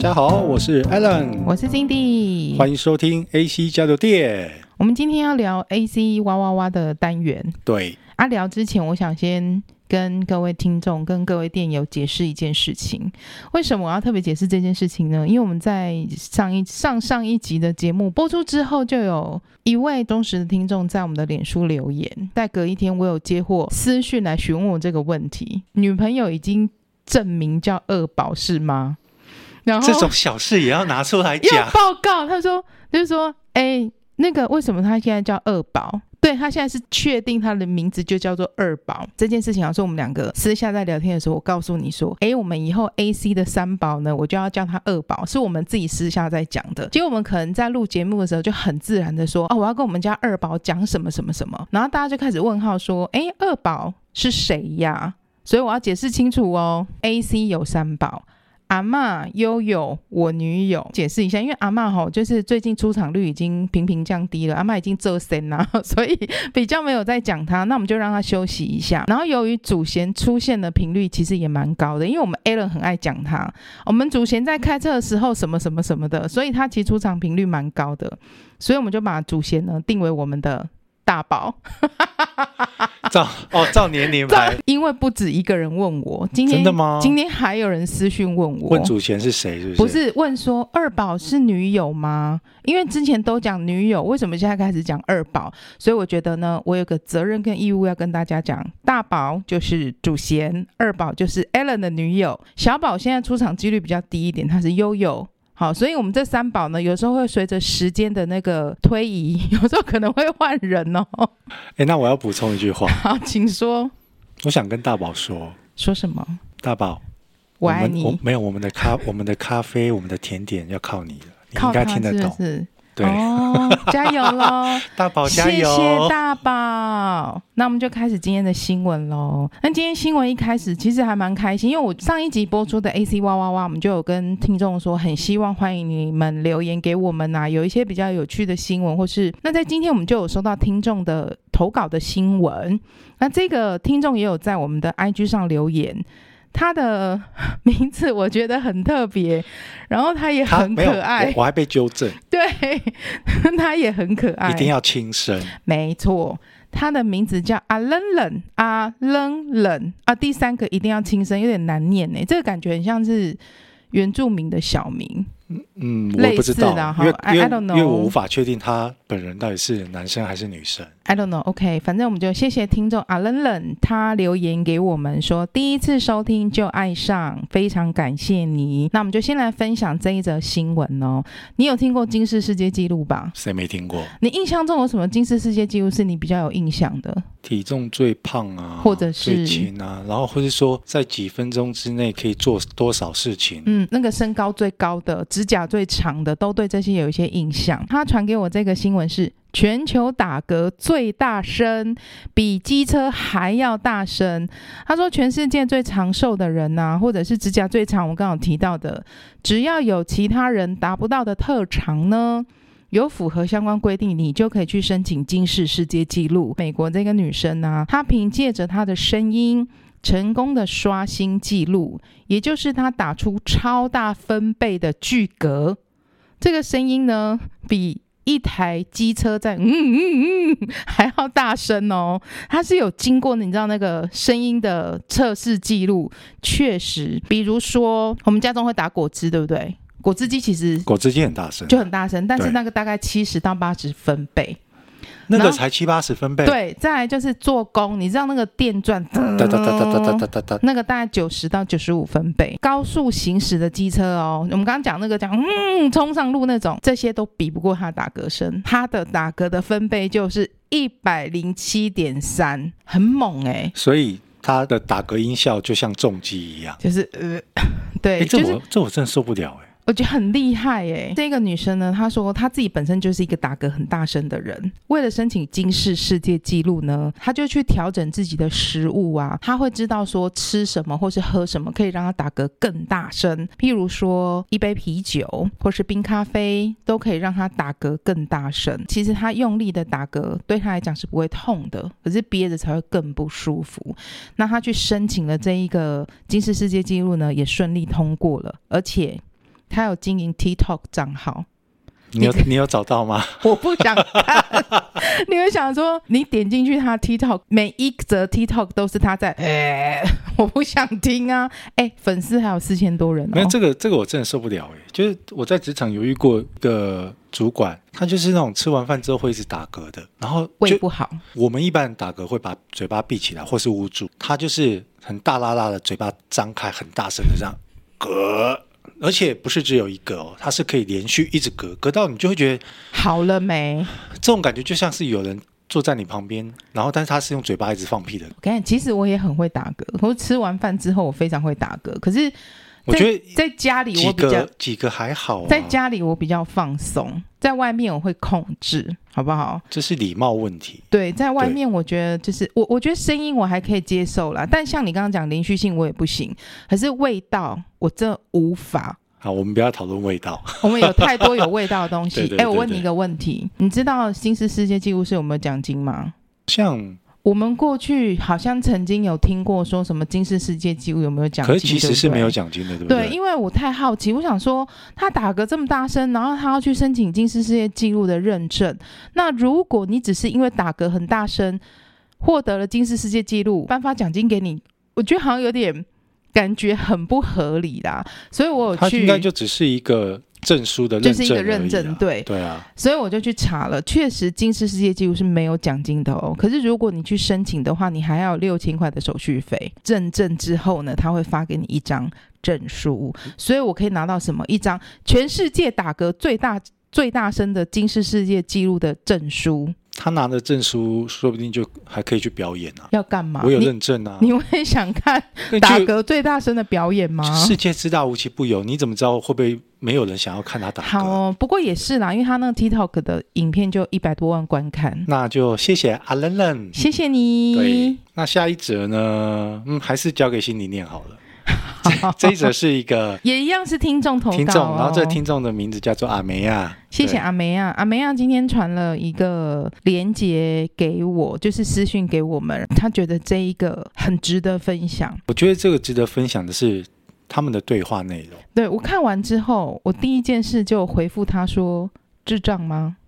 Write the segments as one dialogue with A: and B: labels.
A: 家好，我是 Alan，
B: 我是 Cindy，
A: 欢迎收听 AC 交流电。
B: 我们今天要聊 AC 哇哇哇的单元。
A: 对，
B: 啊，聊之前，我想先跟各位听众、跟各位店友解释一件事情。为什么我要特别解释这件事情呢？因为我们在上一上上一集的节目播出之后，就有一位忠实的听众在我们的脸书留言。在隔一天，我有接获私讯来询问我这个问题：女朋友已经证明叫二宝是吗？然后
A: 这种小事也要拿出来讲。
B: 要报告，他说就是说，哎，那个为什么他现在叫二宝？对，他现在是确定他的名字就叫做二宝。这件事情好像是我们两个私下在聊天的时候，我告诉你说，哎，我们以后 AC 的三宝呢，我就要叫他二宝，是我们自己私下在讲的。结果我们可能在录节目的时候就很自然的说，哦，我要跟我们家二宝讲什么什么什么，然后大家就开始问号说，哎，二宝是谁呀？所以我要解释清楚哦，AC 有三宝。阿嬷、悠悠，我女友，解释一下，因为阿嬷吼，就是最近出场率已经频频降低了，阿嬷已经做神了，所以比较没有在讲她，那我们就让她休息一下。然后由于祖贤出现的频率其实也蛮高的，因为我们 Alan 很爱讲他，我们祖贤在开车的时候什么什么什么的，所以他其实出场频率蛮高的，所以我们就把祖贤呢定为我们的大宝。
A: 照哦，照年龄排，
B: 因为不止一个人问我，今天
A: 真的吗？
B: 今天还有人私讯问我，
A: 问祖贤是谁？是不是？
B: 不是问说二宝是女友吗？因为之前都讲女友，为什么现在开始讲二宝？所以我觉得呢，我有个责任跟义务要跟大家讲，大宝就是主贤，二宝就是 Allen 的女友，小宝现在出场几率比较低一点，他是悠悠。好，所以我们这三宝呢，有时候会随着时间的那个推移，有时候可能会换人哦。
A: 哎，那我要补充一句话。
B: 好，请说。
A: 我想跟大宝说。
B: 说什么？
A: 大宝，
B: 我爱你。
A: 我没有我们的咖，我们的咖啡，我们的甜点要靠你了，你应该听得懂。
B: 是
A: 对
B: 哦，加油喽，
A: 大宝加油！
B: 谢谢大宝。那我们就开始今天的新闻喽。那今天新闻一开始其实还蛮开心，因为我上一集播出的 AC 哇哇哇，我们就有跟听众说，很希望欢迎你们留言给我们呐、啊，有一些比较有趣的新闻，或是那在今天我们就有收到听众的投稿的新闻。那这个听众也有在我们的 IG 上留言。他的 名字我觉得很特别，然后他也很可爱。
A: 我，我还被纠正，
B: 对，他也很可爱。
A: 一定要轻声。
B: 没错，他的名字叫阿冷冷，阿冷冷啊。第三个一定要轻声，有点难念呢。这个感觉很像是原住民的小名。
A: 嗯，我不知道，因
B: 为 don't know,
A: 因为我无法确定他本人到底是男生还是女生。
B: I don't know. OK，反正我们就谢谢听众阿冷冷，他留言给我们说第一次收听就爱上，非常感谢你。那我们就先来分享这一则新闻哦。你有听过金氏世界纪录吧？
A: 谁没听过？
B: 你印象中有什么金氏世界纪录是你比较有印象的？
A: 体重最胖啊，
B: 或者是
A: 最轻啊，然后或者说在几分钟之内可以做多少事情？
B: 嗯，那个身高最高的。指甲最长的都对这些有一些印象。他传给我这个新闻是全球打嗝最大声，比机车还要大声。他说全世界最长寿的人呐、或者是指甲最长，我刚刚有提到的，只要有其他人达不到的特长呢，有符合相关规定，你就可以去申请金氏世界纪录。美国这个女生呢、她凭借着她的声音。成功的刷新记录，也就是他打出超大分贝的巨格，这个声音呢，比一台机车在嗯嗯嗯还要大声哦。它是有经过你知道那个声音的测试记录，确实，比如说我们家中会打果汁，对不对？果汁机其实果汁机很大声，就很大声，但是那个大概七十到八十分贝。
A: 那个才七八十分贝，
B: 对，再来就是做工，你知道那个电钻，那个大概九十到九十五分贝。高速行驶的机车哦，我们刚刚讲那个讲，嗯，冲上路那种，这些都比不过它的打嗝声。它的打嗝的分贝就是一百零七点三，很猛哎、欸。
A: 所以它的打嗝音效就像重击一样，
B: 就是呃，对，
A: 欸、这我、
B: 就是、
A: 这我真的受不了哎、欸。
B: 我觉得很厉害耶！这个女生呢，她说她自己本身就是一个打嗝很大声的人。为了申请金氏世界纪录呢，她就去调整自己的食物啊。她会知道说吃什么或是喝什么可以让她打嗝更大声。譬如说一杯啤酒或是冰咖啡都可以让她打嗝更大声。其实她用力的打嗝对她来讲是不会痛的，可是憋着才会更不舒服。那她去申请了这一个金氏世界纪录呢，也顺利通过了，而且。他有经营 TikTok 账号。
A: 你有你有找到吗？
B: 我不想看。你会想说，你点进去他 TikTok，每一则 TikTok 都是他在，哎，我不想听啊！哎，粉丝还有四千多人哦。
A: 没有这个，这个我真的受不了哎。就是我在职场有遇过一个主管，他就是那种吃完饭之后会一直打嗝的，然后
B: 胃不好。
A: 我们一般打嗝会把嘴巴闭起来或是捂住，他就是很大拉拉的嘴巴张开，很大声的这样嗝。而且不是只有一个哦，它是可以连续一直隔，隔到你就会觉得
B: 好了没？
A: 这种感觉就像是有人坐在你旁边，然后但是他是用嘴巴一直放屁的。
B: 我跟你讲，其实我也很会打嗝，我吃完饭之后我非常会打嗝，可是。
A: 我觉得
B: 在家里我比较
A: 几个几个还好，
B: 在家里我比较放松，在外面我会控制，好不好？
A: 这是礼貌问题。
B: 对，在外面我觉得就是我，我觉得声音我还可以接受啦，但像你刚刚讲连续性我也不行，可是味道我真无法。
A: 好，我们不要讨论味道，
B: 我们有太多有味道的东西。哎，我问你一个问题，你知道新世世界纪录是有没有奖金吗？
A: 像。
B: 我们过去好像曾经有听过说什么金氏世界纪录有没有奖金？
A: 可是其实是没有奖金的，对不对？
B: 对，因为我太好奇，我想说他打嗝这么大声，然后他要去申请金氏世界纪录的认证。那如果你只是因为打嗝很大声获得了金氏世界纪录，颁发奖金给你，我觉得好像有点感觉很不合理啦。所以我有去，他
A: 应该就只是一个。证书的认证
B: 就是一个认证，对
A: 对啊，
B: 所以我就去查了，确实金氏世界纪录是没有奖金的哦。可是如果你去申请的话，你还要六千块的手续费。认证之后呢，他会发给你一张证书，所以我可以拿到什么？一张全世界打嗝最大最大声的金氏世界纪录的证书。
A: 他拿的证书，说不定就还可以去表演啊。
B: 要干嘛？
A: 我有认证啊。
B: 你，你会想看打嗝最大声的表演吗？
A: 世界之大无奇不有，你怎么知道会不会没有人想要看他打嗝？
B: 好哦，不过也是啦，因为他那个 TikTok 的影片就一百多万观看。
A: 那就谢谢阿冷冷，
B: 谢谢你。
A: 对，那下一则呢？嗯，还是交给心里念好了。这，这一则是一个，
B: 也一样是听众投稿，哦，
A: 听众，然后这个听众的名字叫做阿梅亚，
B: 谢谢阿梅亚，阿梅亚今天传了一个连接给我，就是私讯给我们，他觉得这一个很值得分享。
A: 我觉得这个值得分享的是他们的对话内容。
B: 对，我看完之后，我第一件事就回复他说：“智障吗？”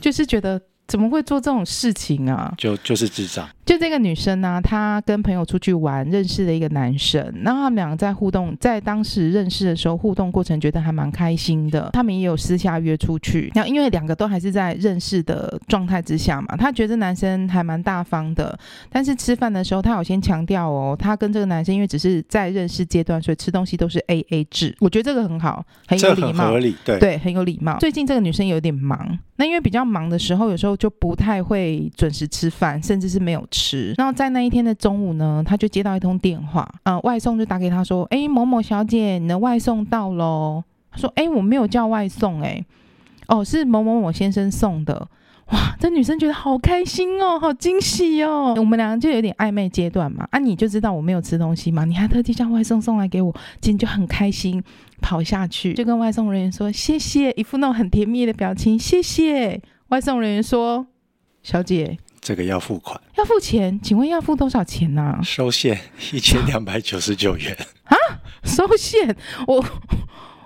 B: 就是觉得。怎么会做这种事情啊？
A: 就就是智障。
B: 就这个女生呢、啊，她跟朋友出去玩，认识了一个男生。然后他们两个在互动，在当时认识的时候，互动过程觉得还蛮开心的。他们也有私下约出去。然后因为两个都还是在认识的状态之下嘛，她觉得男生还蛮大方的。但是吃饭的时候，她有先强调哦，她跟这个男生因为只是在认识阶段，所以吃东西都是 AA 制。我觉得这个很好，很有礼貌，
A: 合理，对
B: 对，很有礼貌。最近这个女生有点忙，那因为比较忙的时候，有时候。就不太会准时吃饭，甚至是没有吃。然后在那一天的中午呢，他就接到一通电话，啊、外送就打给他说：“哎，某某小姐，你的外送到喽。”他说：“哎，我没有叫外送，哎，哦，是某某某先生送的。”哇，这女生觉得好开心哦，好惊喜哦。我们两个就有点暧昧阶段嘛，啊，你就知道我没有吃东西嘛，你还特地叫外送送来给我，今天就很开心，跑下去就跟外送人员说谢谢，一副那种很甜蜜的表情，谢谢。外送人员说：“小姐，
A: 这个要付款，
B: 要付钱，请问要付多少钱呢、啊？
A: 收现一千两百九十九元
B: 啊！收现，我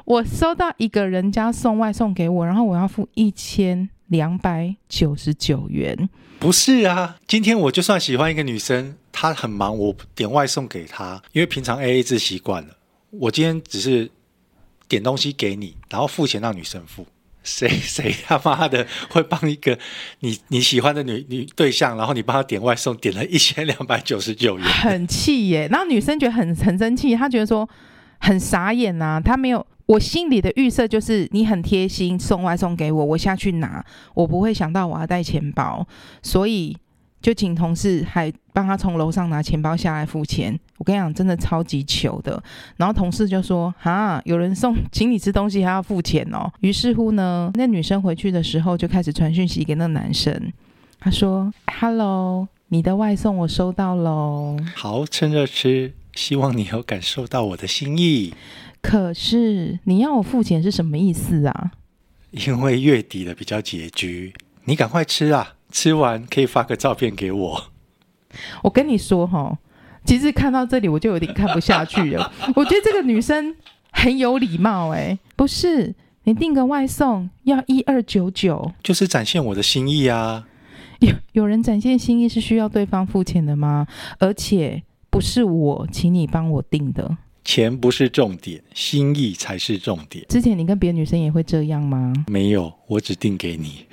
B: 我收到一个人家送外送给我，然后我要付一千两百九十九元。
A: 不是啊，今天我就算喜欢一个女生，她很忙，我点外送给她，因为平常 AA 制习惯了，我今天只是点东西给你，然后付钱让女生付。”谁 谁他妈的会帮一个你你喜欢的女女对象，然后你帮他点外送，点了一千两百九十九元，
B: 很气耶！然后女生觉得很很生气，她觉得说很傻眼呐、啊，她没有，我心里的预设就是你很贴心送外送给我，我下去拿，我不会想到我要带钱包，所以。就请同事还帮他从楼上拿钱包下来付钱，我跟你讲，真的超级糗的。然后同事就说：“哈，有人送请你吃东西还要付钱哦。”于是乎呢，那女生回去的时候就开始传讯息给那男生，他说：“Hello，你的外送我收到喽。
A: 好，趁热吃，希望你有感受到我的心意。
B: 可是你要我付钱是什么意思啊？
A: 因为月底了比较拮据，你赶快吃啊！”吃完可以发个照片给我。
B: 我跟你说哈，其实看到这里我就有点看不下去了。我觉得这个女生很有礼貌哎、欸，不是你订个外送要一二九九，
A: 就是展现我的心意啊。
B: 有有人展现心意是需要对方付钱的吗？而且不是我请你帮我订的，
A: 钱不是重点，心意才是重点。
B: 之前你跟别的女生也会这样吗？
A: 没有，我只订给你。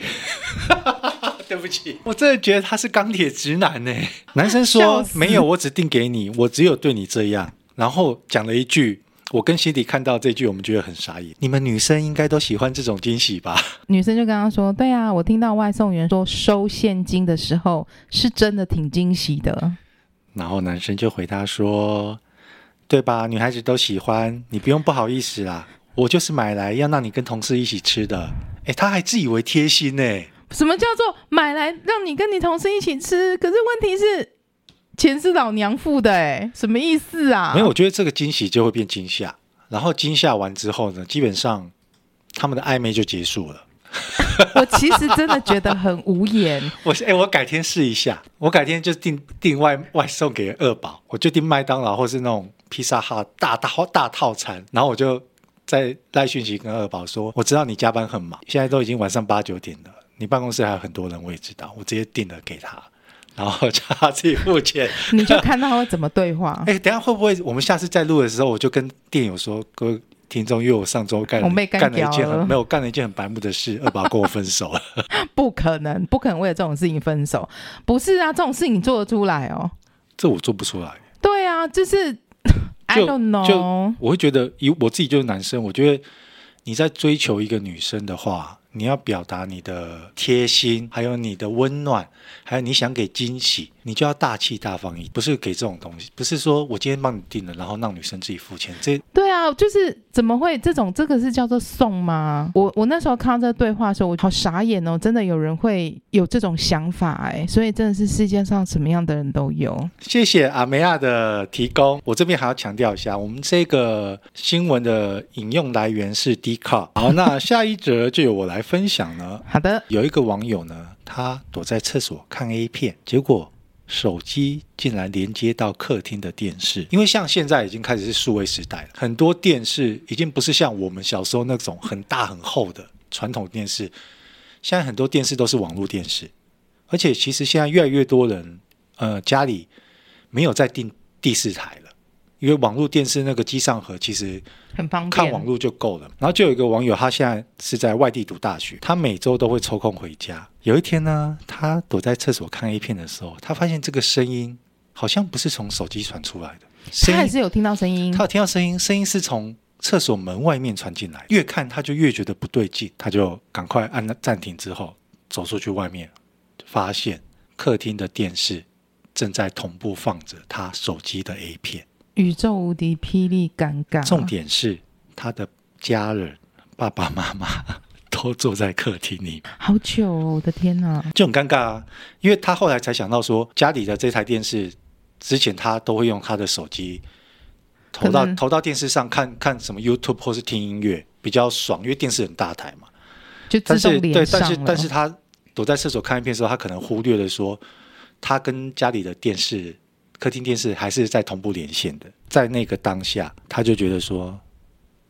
A: 对不起，我真的觉得他是钢铁直男呢。男生说没有，我只定给你，我只有对你这样。然后讲了一句，我跟辛迪看到这句，我们觉得很傻眼。你们女生应该都喜欢这种惊喜吧？
B: 女生就跟他说：“对啊，我听到外送员说收现金的时候，是真的挺惊喜的。”
A: 然后男生就回答说：“对吧？女孩子都喜欢，你不用不好意思啦，我就是买来要让你跟同事一起吃的。”哎，他还自以为贴心呢。
B: 什么叫做买来让你跟你同事一起吃？可是问题是，钱是老娘付的，哎，什么意思啊？
A: 没有，我觉得这个惊喜就会变惊吓，然后惊吓完之后呢，基本上他们的暧昧就结束了。
B: 我其实真的觉得很无言。
A: 我哎，我改天试一下，我改天就订订外外送给二宝，我就订麦当劳或是那种披萨哈大大大套餐，然后我就在赖讯息跟二宝说，我知道你加班很忙，现在都已经晚上八九点了。你办公室还有很多人，我也知道。我直接订了给他，然后叫他自己付钱。
B: 你就看他会怎么对话。
A: 哎，等下会不会我们下次再录的时候，我就跟店友说，各位听众，因为我上周干了干，干了一件很没有干了一件很白目的事，二宝跟我分手了。
B: 不可能，不可能为了这种事情分手。不是啊，这种事情你做得出来哦？
A: 这我做不出来。
B: 对啊，就是 I don't know。
A: 就我会觉得，以我自己就是男生，我觉得你在追求一个女生的话。你要表达你的贴心，还有你的温暖，还有你想给惊喜，你就要大气大方一点，不是给这种东西，不是说我今天帮你订了，然后让女生自己付钱。这
B: 对啊，就是怎么会这种？这个是叫做送吗？我我那时候看到这个对话的时候，我好傻眼哦！真的有人会有这种想法哎，所以真的是世界上什么样的人都有。
A: 谢谢阿梅亚的提供，我这边还要强调一下，我们这个新闻的引用来源是 Dcard。好，那下一则就由我来。来分享呢？
B: 好的，
A: 有一个网友呢，他躲在厕所看 A 片，结果手机竟然连接到客厅的电视。因为像现在已经开始是数位时代了，很多电视已经不是像我们小时候那种很大很厚的传统电视，现在很多电视都是网络电视，而且其实现在越来越多人，呃，家里没有再订第四台了。因为网络电视那个机上盒其实很方便，看网络就够了。然后就有一个网友，他现在是在外地读大学，他每周都会抽空回家。有一天呢，他躲在厕所看 A 片的时候，他发现这个声音好像不是从手机传出来的，
B: 他还是有听到声音。
A: 他有听到声音，声音是从厕所门外面传进来。越看他就越觉得不对劲，他就赶快按暂停之后走出去外面，发现客厅的电视正在同步放着他手机的 A 片。
B: 宇宙无敌霹雳尴尬。
A: 重点是他的家人爸爸妈妈 都坐在客厅里，
B: 好久哦！我的天哪，
A: 就很尴尬啊！因为他后来才想到说，家里的这台电视之前他都会用他的手机投到投到电视上看看什么 YouTube 或是听音乐比较爽，因为电视很大台嘛。
B: 就。
A: 但是对，但是但是他躲在厕所看一片的时候，他可能忽略了说，他跟家里的电视。客厅电视还是在同步连线的，在那个当下，他就觉得说：“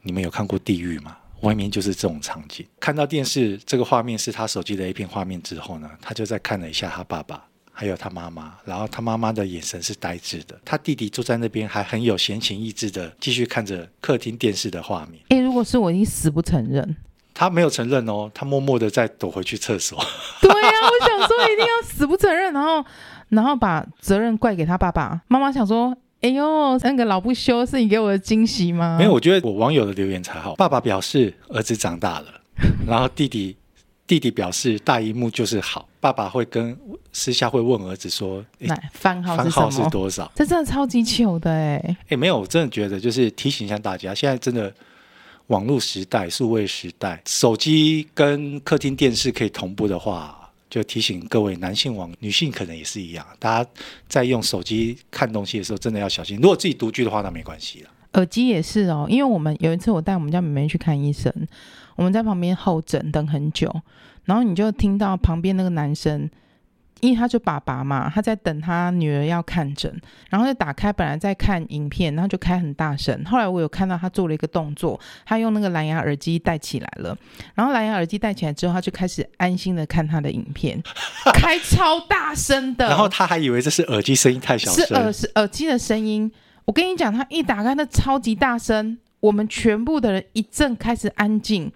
A: 你们有看过地狱吗？外面就是这种场景。”看到电视这个画面是他手机的 A 片画面之后呢，他就再看了一下他爸爸，还有他妈妈，然后他妈妈的眼神是呆滞的，他弟弟坐在那边还很有闲情逸致的继续看着客厅电视的画面。
B: 诶，如果是我，你死不承认。
A: 他没有承认哦，他默默的在躲回去厕所。
B: 对呀、啊，我想说一定要死不承认，然后。然后把责任怪给他爸爸妈妈，想说：“哎呦，那个老不休，是你给我的惊喜吗？”
A: 没有，我觉得我网友的留言才好。爸爸表示儿子长大了，然后弟弟弟弟表示大荧幕就是好。爸爸会跟私下会问儿子说：“
B: 番号
A: 番号是多少？”
B: 这真的超级糗的哎！
A: 哎，没有，我真的觉得就是提醒一下大家，现在真的网络时代、数位时代，手机跟客厅电视可以同步的话。就提醒各位男性网，女性可能也是一样。大家在用手机看东西的时候，真的要小心。如果自己独居的话，那没关系了。
B: 耳机也是哦，因为我们有一次我带我们家妹妹去看医生，我们在旁边候诊等很久，然后你就听到旁边那个男生因为他就爸爸嘛，他在等他女儿要看诊，然后就打开，本来在看影片，然后就开很大声。后来我有看到他做了一个动作，他用那个蓝牙耳机戴起来了，然后蓝牙耳机戴起来之后，他就开始安心的看他的影片，开超大声的。
A: 然后他还以为这是耳机声音太小声，
B: 是耳是耳机的声音。我跟你讲，他一打开那超级大声，我们全部的人一阵开始安静。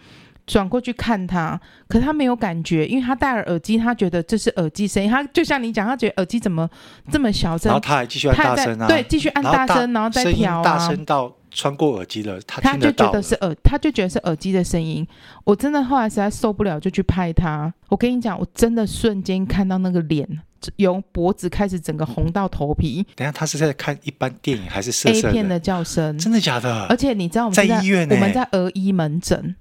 B: 转过去看他，可他没有感觉，因为他戴了耳机，他觉得这是耳机声音。他就像你讲，他觉得耳机怎么这么小声？
A: 然后他还继续按大声啊，
B: 对，继续按大声，然后再调啊，
A: 大声到穿过耳机了，他。
B: 他就觉得是耳，他就觉得是耳机的声音。我真的后来实在受不了，就去拍他。我跟你讲，我真的瞬间看到那个脸，由脖子开始整个红到头皮。
A: 等下他是在看一般电影还是色色
B: A 片的叫声？
A: 真的假的？
B: 而且你知道我们在，
A: 在医院，
B: 我们在儿医门诊。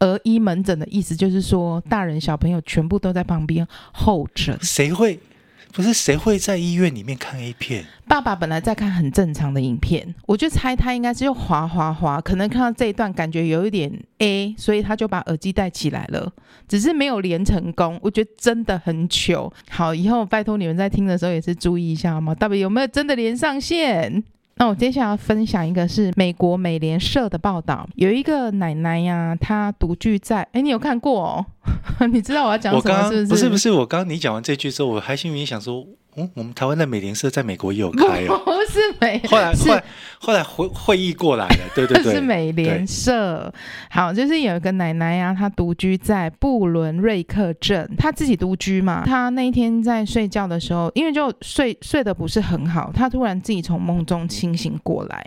B: 儿医门诊的意思就是说，大人小朋友全部都在旁边候诊。
A: 谁会？不是谁会在医院里面看 A 片？
B: 爸爸本来在看很正常的影片，我就猜他应该是就滑滑滑，可能看到这一段感觉有一点 A，所以他就把耳机戴起来了，只是没有连成功。我觉得真的很糗。好，以后拜托你们在听的时候也是注意一下好吗？到底有没有真的连上线？那我接下来要分享一个是美国美联社的报道，有一个奶奶呀，她独居在，哎，你有看过哦？你知道我要讲什么是不是？
A: 不是不是，我刚刚你讲完这句之后，我还心里想说。嗯，我们台湾的美联社在美国也有开哦，
B: 不是美，
A: 后来后来后来会会议过来了，对对对，
B: 是美联社。好，就是有一个奶奶呀、啊，她独居在布伦瑞克镇，她自己独居嘛。她那一天在睡觉的时候，因为就睡睡得不是很好，她突然自己从梦中清醒过来，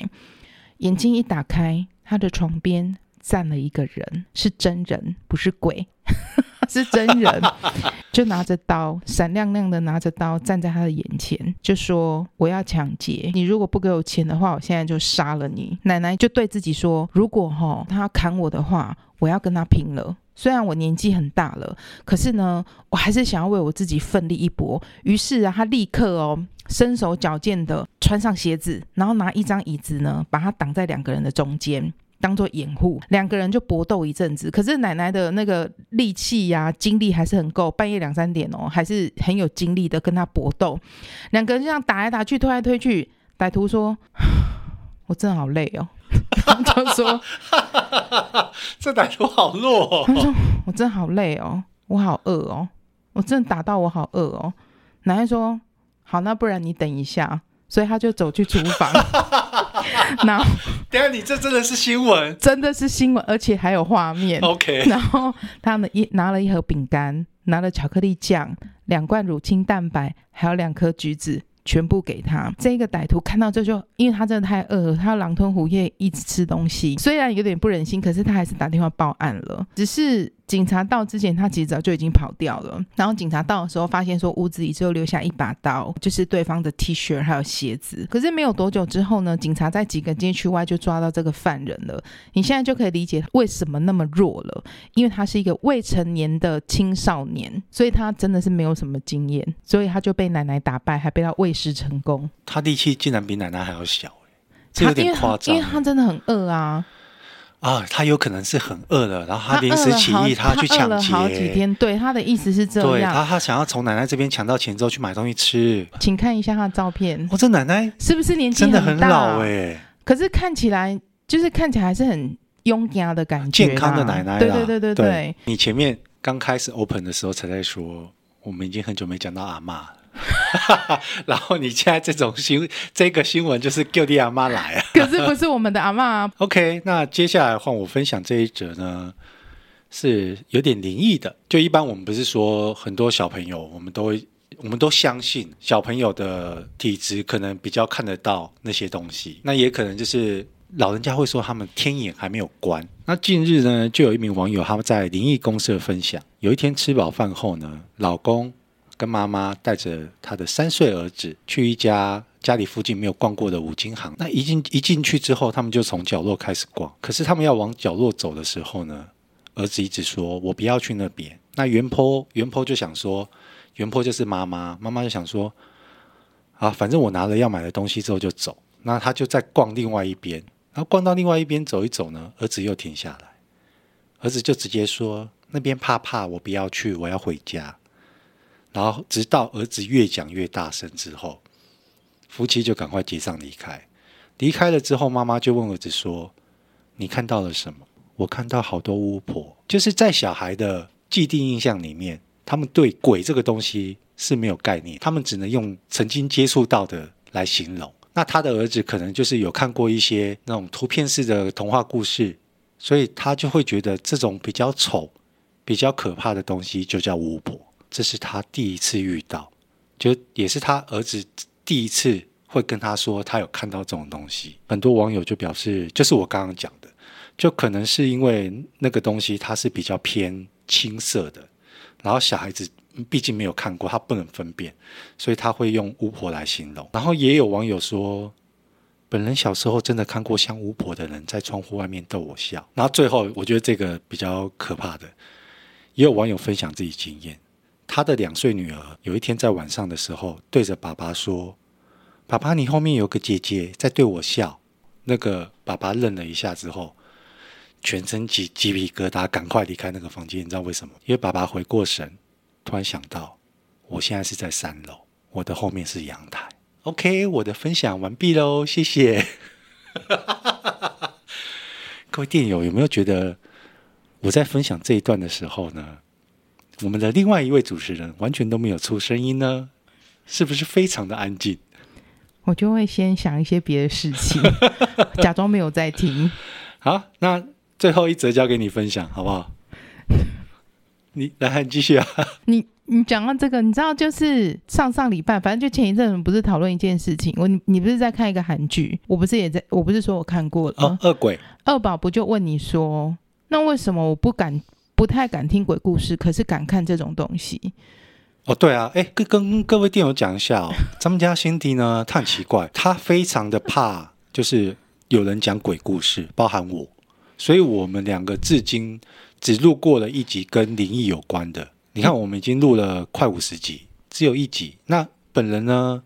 B: 眼睛一打开，她的床边站了一个人，是真人，不是鬼。是真人，就拿着刀，闪亮亮的拿着刀站在他的眼前，就说：“我要抢劫，你如果不给我钱的话，我现在就杀了你。”奶奶就对自己说：“如果哈他砍我的话，我要跟他拼了。虽然我年纪很大了，可是呢，我还是想要为我自己奋力一搏。”于是啊，他立刻哦，身手矫健的穿上鞋子，然后拿一张椅子呢，把他挡在两个人的中间。当做掩护，两个人就搏斗一阵子。可是奶奶的那个力气呀、啊、精力还是很够，半夜两三点哦，还是很有精力的跟他搏斗。两个人就这样打来打去，推来推去。歹徒说：“我真的好累哦。”他说：“
A: 这歹徒好弱哦。”
B: 他说：“我真的好累哦，我好饿哦，我真的打到我好饿哦。”奶奶说：“好，那不然你等一下。”所以他就走去厨房，然后
A: 等下你这真的是新闻，
B: 真的是新闻，而且还有画面。
A: OK，
B: 然后他们一拿了一盒饼干，拿了巧克力酱，两罐乳清蛋白，还有两颗橘子。全部给他。这个歹徒看到这就，因为他真的太饿了，他狼吞虎咽，一直吃东西。虽然有点不忍心，可是他还是打电话报案了。只是警察到之前，他其实早就已经跑掉了。然后警察到的时候，发现说屋子里只有留下一把刀，就是对方的 T 恤还有鞋子。可是没有多久之后呢，警察在几个街区外就抓到这个犯人了。你现在就可以理解为什么那么弱了，因为他是一个未成年的青少年，所以他真的是没有什么经验，所以他就被奶奶打败，还被他喂。食成功，
A: 他力气竟然比奶奶还要小，这有点夸张。
B: 因为他真的很饿啊！
A: 啊，他有可能是很饿了，然后他临时起意，他去抢劫。
B: 好几天，对，他的意思是这样。
A: 对，他他想要从奶奶这边抢到钱之后去买东西吃。
B: 请看一下他的照片。
A: 我、哦、这奶奶
B: 是不是年纪
A: 真的很老哎？
B: 可是看起来就是看起来还是很勇敢的感觉，
A: 健康的奶奶。
B: 对对对对对，对。
A: 你前面刚开始 open 的时候才在说，我们已经很久没讲到阿嬷。然后你现在这种新这个新闻就是叫你阿妈来啊，
B: 可是不是我们的阿妈啊。
A: OK，那接下来换我分享这一则呢，是有点灵异的。就一般我们不是说很多小朋友，我们都我们都相信小朋友的体质可能比较看得到那些东西，那也可能就是老人家会说他们天眼还没有关。那近日呢，就有一名网友他们在灵异公社分享，有一天吃饱饭后呢，老公。跟妈妈带着他的三岁儿子去一家家里附近没有逛过的五金行。那一进一进去之后，他们就从角落开始逛。可是他们要往角落走的时候呢，儿子一直说：“我不要去那边。”那原 po 原 po 就想说，原 po 就是妈妈，妈妈就想说：“啊，反正我拿了要买的东西之后就走。”那他就再逛另外一边，然后逛到另外一边走一走呢，儿子又停下来，儿子就直接说：“那边怕怕，我不要去，我要回家。”然后直到儿子越讲越大声之后，夫妻就赶快结账离开。离开了之后，妈妈就问儿子说：“你看到了什么？”我看到好多巫婆，就是在小孩的既定印象里面，他们对鬼这个东西是没有概念，他们只能用曾经接触到的来形容。那他的儿子可能就是有看过一些那种图片式的童话故事，所以他就会觉得这种比较丑、比较可怕的东西就叫巫婆。这是他第一次遇到，就也是他儿子第一次会跟他说他有看到这种东西。很多网友就表示，就是我刚刚讲的，就可能是因为那个东西它是比较偏青色的，然后小孩子。毕竟没有看过，他不能分辨，所以他会用巫婆来形容。然后也有网友说，本人小时候真的看过像巫婆的人在窗户外面逗我笑。然后最后，我觉得这个比较可怕的，也有网友分享自己经验，他的两岁女儿有一天在晚上的时候对着爸爸说：“爸爸，你后面有个姐姐在对我笑。”那个爸爸愣了一下之后，全身起鸡皮疙瘩，赶快离开那个房间。你知道为什么？因为爸爸回过神。突然想到，我现在是在三楼，我的后面是阳台。OK，我的分享完毕喽，谢谢。各位电友，有没有觉得我在分享这一段的时候呢，我们的另外一位主持人完全都没有出声音呢？是不是非常的安静？
B: 我就会先想一些别的事情，假装没有在听。
A: 好，那最后一则交给你分享，好不好？你来，你继续啊！
B: 你你讲到这个，你知道就是上上礼拜，反正就前一阵不是讨论一件事情，我你你不是在看一个韩剧，我不是也在，我不是说我看过了。
A: 哦，恶鬼。
B: 二宝不就问你说，那为什么我不敢、不太敢听鬼故事，可是敢看这种东西？
A: 哦，对啊，哎，跟跟各位电友讲一下哦，咱们家辛迪呢，他很奇怪，他非常的怕，就是有人讲鬼故事，包含我，所以我们两个至今。只录过了一集跟灵异有关的，你看我们已经录了快五十集，只有一集。那本人呢，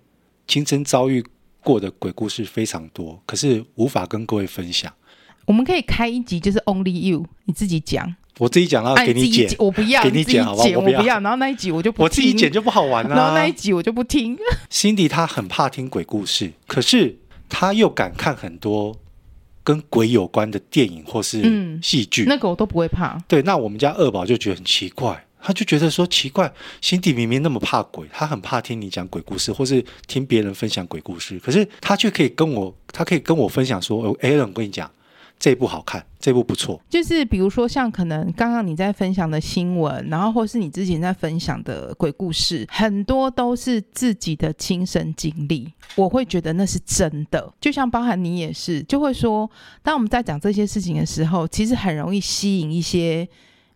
A: 亲身遭遇过的鬼故事非常多，可是无法跟各位分享。
B: 我们可以开一集，就是 Only You，你自己讲。
A: 我自己讲，然后给你剪，
B: 我不要，
A: 给你剪，好不好？我不要。
B: 然后那一集我就不，
A: 我自己剪就不好玩了。
B: 然后那一集我就不听。
A: Cindy 她很怕听鬼故事，可是他又敢看很多。跟鬼有关的电影或是戏剧，
B: 嗯，那个我都不会怕。
A: 对，那我们家二宝就觉得很奇怪，他就觉得说奇怪，辛迪明明那么怕鬼，他很怕听你讲鬼故事，或是听别人分享鬼故事，可是他却可以跟我，他可以跟我分享说，哦，Alan，我跟你讲。这部好看，这部不错。
B: 就是比如说，像可能刚刚你在分享的新闻，然后或是你之前在分享的鬼故事，很多都是自己的亲身经历，我会觉得那是真的。就像包含你也是，就会说，当我们在讲这些事情的时候，其实很容易吸引一些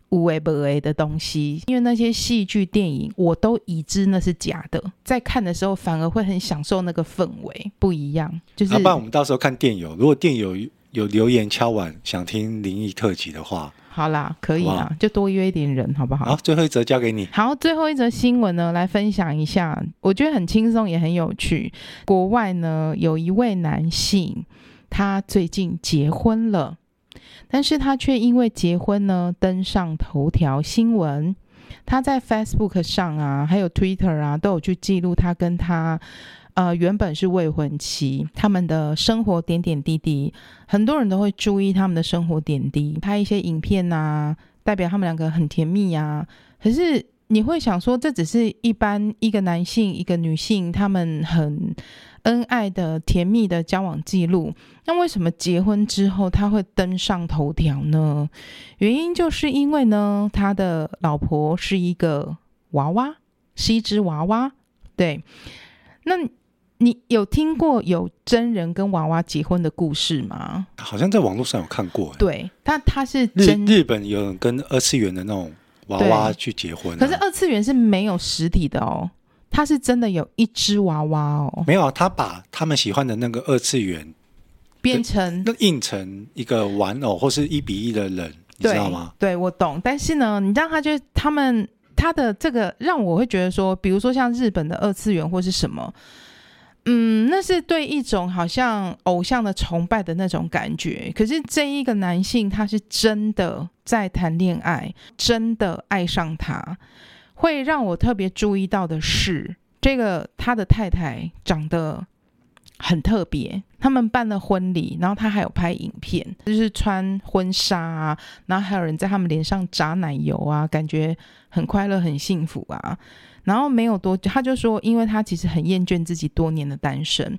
B: 无为不为的东西，因为那些戏剧、电影，我都已知那是假的，在看的时候反而会很享受那个氛围，不一样。就是，
A: 那不然我们到时候看电影，如果电影。有留言敲碗想听灵异特辑的话，
B: 好啦，可以啦，就多约一点人，好不好？
A: 好，最后一则交给你。
B: 好，最后一则新闻呢，来分享一下，我觉得很轻松也很有趣。国外呢，有一位男性，他最近结婚了，但是他却因为结婚呢登上头条新闻。他在 Facebook 上啊，还有 Twitter 啊，都有去记录他跟他。呃，原本是未婚妻，他们的生活点点滴滴，很多人都会注意他们的生活点滴，拍一些影片啊，代表他们两个很甜蜜啊。可是你会想说，这只是一般一个男性一个女性他们很恩爱的甜蜜的交往记录，那为什么结婚之后他会登上头条呢？原因就是因为呢，他的老婆是一个娃娃，是一只娃娃，对，那。你有听过有真人跟娃娃结婚的故事吗？
A: 好像在网络上有看过。
B: 对，但他是真
A: 日日本有人跟二次元的那种娃娃去结婚啊，
B: 可是二次元是没有实体的哦，他是真的有一只娃娃哦。
A: 没有啊，他把他们喜欢的那个二次元
B: 变成
A: 那印成一个玩偶或是一比一的人，你知道吗？
B: 对，我懂。但是呢，你知道他就他们他的这个让我会觉得说，比如说像日本的二次元或是什么。嗯，那是对一种好像偶像的崇拜的那种感觉。可是这一个男性，他是真的在谈恋爱，真的爱上他，会让我特别注意到的是，这个他的太太长得很特别。他们办了婚礼，然后他还有拍影片，就是穿婚纱啊，然后还有人在他们脸上炸奶油啊，感觉很快乐、很幸福啊。然后没有多久，他就说，因为他其实很厌倦自己多年的单身。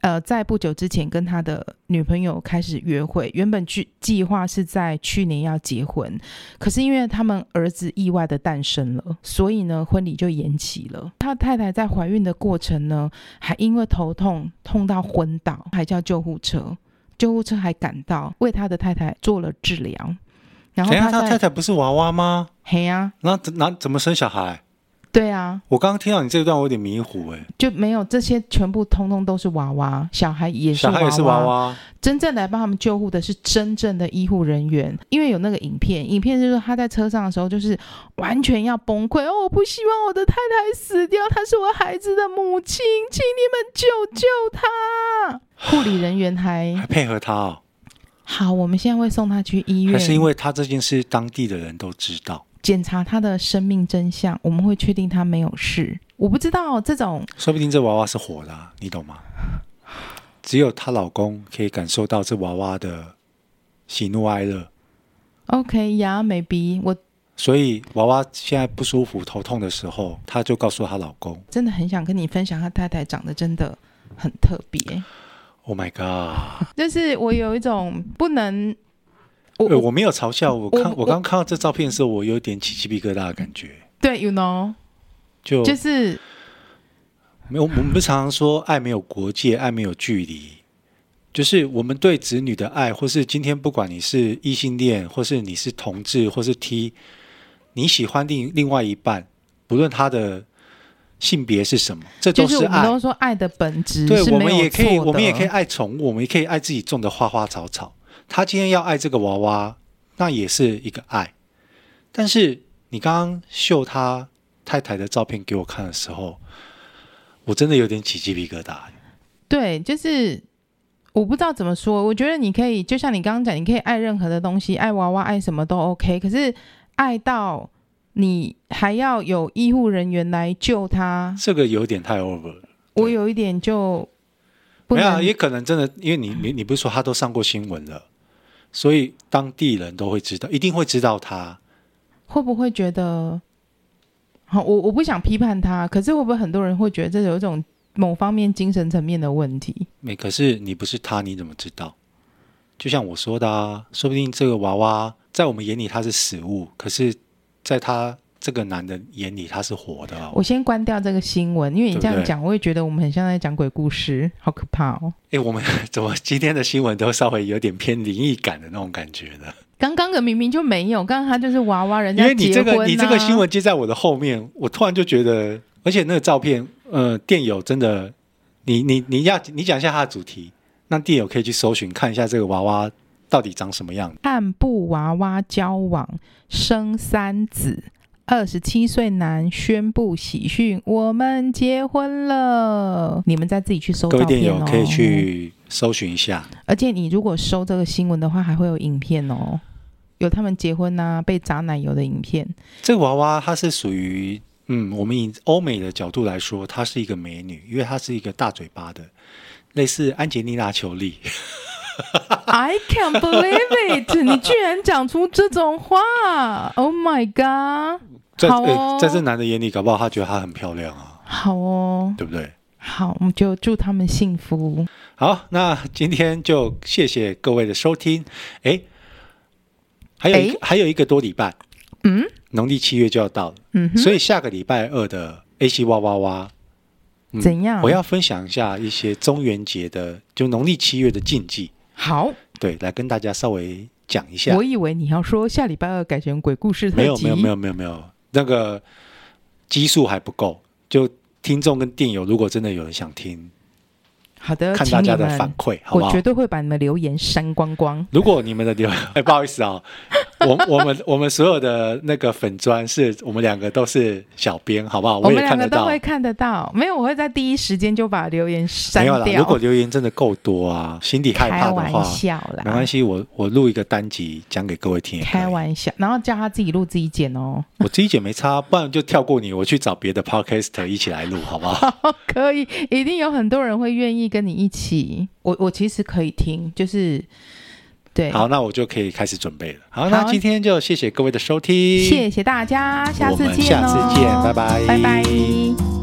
B: 呃，在不久之前跟他的女朋友开始约会，原本计计划是在去年要结婚，可是因为他们儿子意外的诞生了，所以呢，婚礼就延期了。他太太在怀孕的过程呢，还因为头痛痛到昏倒，还叫救护车，救护车还赶到为他的太太做了治疗。然后他，
A: 他太太不是娃娃吗？
B: 嘿呀，
A: 那那怎么生小孩？
B: 对啊，
A: 我刚刚听到你这段，我有点迷糊哎，
B: 就没有这些，全部通通都是娃娃，小孩也是娃娃，
A: 小孩也是娃娃。
B: 真正来帮他们救护的是真正的医护人员，因为有那个影片，影片就是说他在车上的时候就是完全要崩溃哦，我不希望我的太太死掉，她是我孩子的母亲，请你们救救她。护理人员还
A: 还配合他哦。
B: 好，我们现在会送他去医院，
A: 还是因为他这件事当地的人都知道。
B: 检查他的生命真相，我们会确定他没有事。我不知道这种，
A: 说不定这娃娃是活的啊，你懂吗？只有她老公可以感受到这娃娃的喜怒哀乐。
B: OK 呀，maybe 我。
A: 所以娃娃现在不舒服、头痛的时候，她就告诉她老公，
B: 真的很想跟你分享，她太太长得真的很特别。
A: Oh my god！
B: 就是我有一种不能。
A: 我、欸、我没有嘲笑，我看我，我刚看到这照片的时候，我有点起鸡皮疙瘩的感觉。
B: 对，you know，
A: 就
B: 就是
A: 没有。我们不常常说爱没有国界，爱没有距离，就是我们对子女的爱，或是今天不管你是异性恋，或是你是同志，或是 T，你喜欢另另外一半，不论他的性别是什么，这都是爱。就是、我们都
B: 说爱的本质，
A: 对，我们也可以，我们也可以爱宠物，我们也可以爱自己种的花花草草。他今天要爱这个娃娃，那也是一个爱。但是你刚刚秀他太太的照片给我看的时候，我真的有点起鸡皮疙瘩。
B: 对，就是我不知道怎么说。我觉得你可以，就像你刚刚讲，你可以爱任何的东西，爱娃娃，爱什么都 OK。可是爱到你还要有医护人员来救他，
A: 这个有点太 over 了。
B: 我有一点就
A: 没有，也可能真的，因为你你你不是说他都上过新闻了。所以当地人都会知道，一定会知道他。
B: 会不会觉得？好，我我不想批判他，可是会不会很多人会觉得这有一种某方面精神层面的问题？
A: 没，可是你不是他，你怎么知道？就像我说的啊，说不定这个娃娃在我们眼里他是死物，可是在他。这个男的眼里他是活的。
B: 我先关掉这个新闻，因为你这样讲，我也觉得我们很像在讲鬼故事，好可怕哦！
A: 哎，我们 怎么今天的新闻都稍微有点偏灵异感的那种感觉呢？
B: 刚刚的明明就没有，刚刚他就是娃娃，人家。
A: 因为你这个你这个新闻接在我的后面，我突然就觉得，而且那个照片，呃，电友真的，你你你要你讲一下他的主题，让电友可以去搜寻看一下这个娃娃到底长什么样。
B: 暗布娃娃交往，生三子。二十七岁男宣布喜讯：我们结婚了。你们再自己去搜哦。各位电友
A: 可以去搜寻一下。
B: 而且你如果搜这个新闻的话，还会有影片哦，有他们结婚啊、被砸奶油的影片。
A: 这个娃娃它是属于嗯，我们以欧美的角度来说，她是一个美女，因为她是一个大嘴巴的，类似安吉丽娜·裘莉。
B: I can't believe it！你居然讲出这种话！Oh my god！
A: 在在这男的眼里，搞不好他觉得她很漂亮啊。
B: 好哦，
A: 对不对？
B: 好，我们就祝他们幸福。
A: 好，那今天就谢谢各位的收听。哎，还有一个还有一个多礼拜，嗯，农历七月就要到了，嗯，所以下个礼拜二的 AC 哇哇哇，
B: 嗯，怎样？
A: 我要分享一下一些中元节的，就农历七月的禁忌。
B: 好，
A: 对，来跟大家稍微讲一下。
B: 我以为你要说下礼拜二改成鬼故事特辑，
A: 没有，没有，没有，没有，没有，那个基数还不够。就听众跟电友，如果真的有人想听，
B: 好的，
A: 看大家的反馈，好不好？
B: 我绝对会把你们留言删光光。
A: 如果你们的留言，哎，不好意思啊、哦，我我们我们所有的那个粉砖是我们两个都是小编，好不好？
B: 我们
A: 两
B: 个都会看得到。没有，我会在第一时间就把留言删掉。
A: 没有啦，如果留言真的够多啊，心底害怕的话，
B: 开玩笑啦，
A: 没关系，我我录一个单集讲给各位听。
B: 开玩笑，然后叫他自己录自己剪哦。
A: 我自己剪没差，不然就跳过你，我去找别的 podcaster 一起来录，好不好？
B: 好，可以，一定有很多人会愿意跟你一起。我我其实可以听，就是对。
A: 好，那我就可以开始准备了。好，好，那今天就谢谢各位的收听，
B: 谢谢大家，下次见，
A: 下次见，拜拜，
B: 拜拜。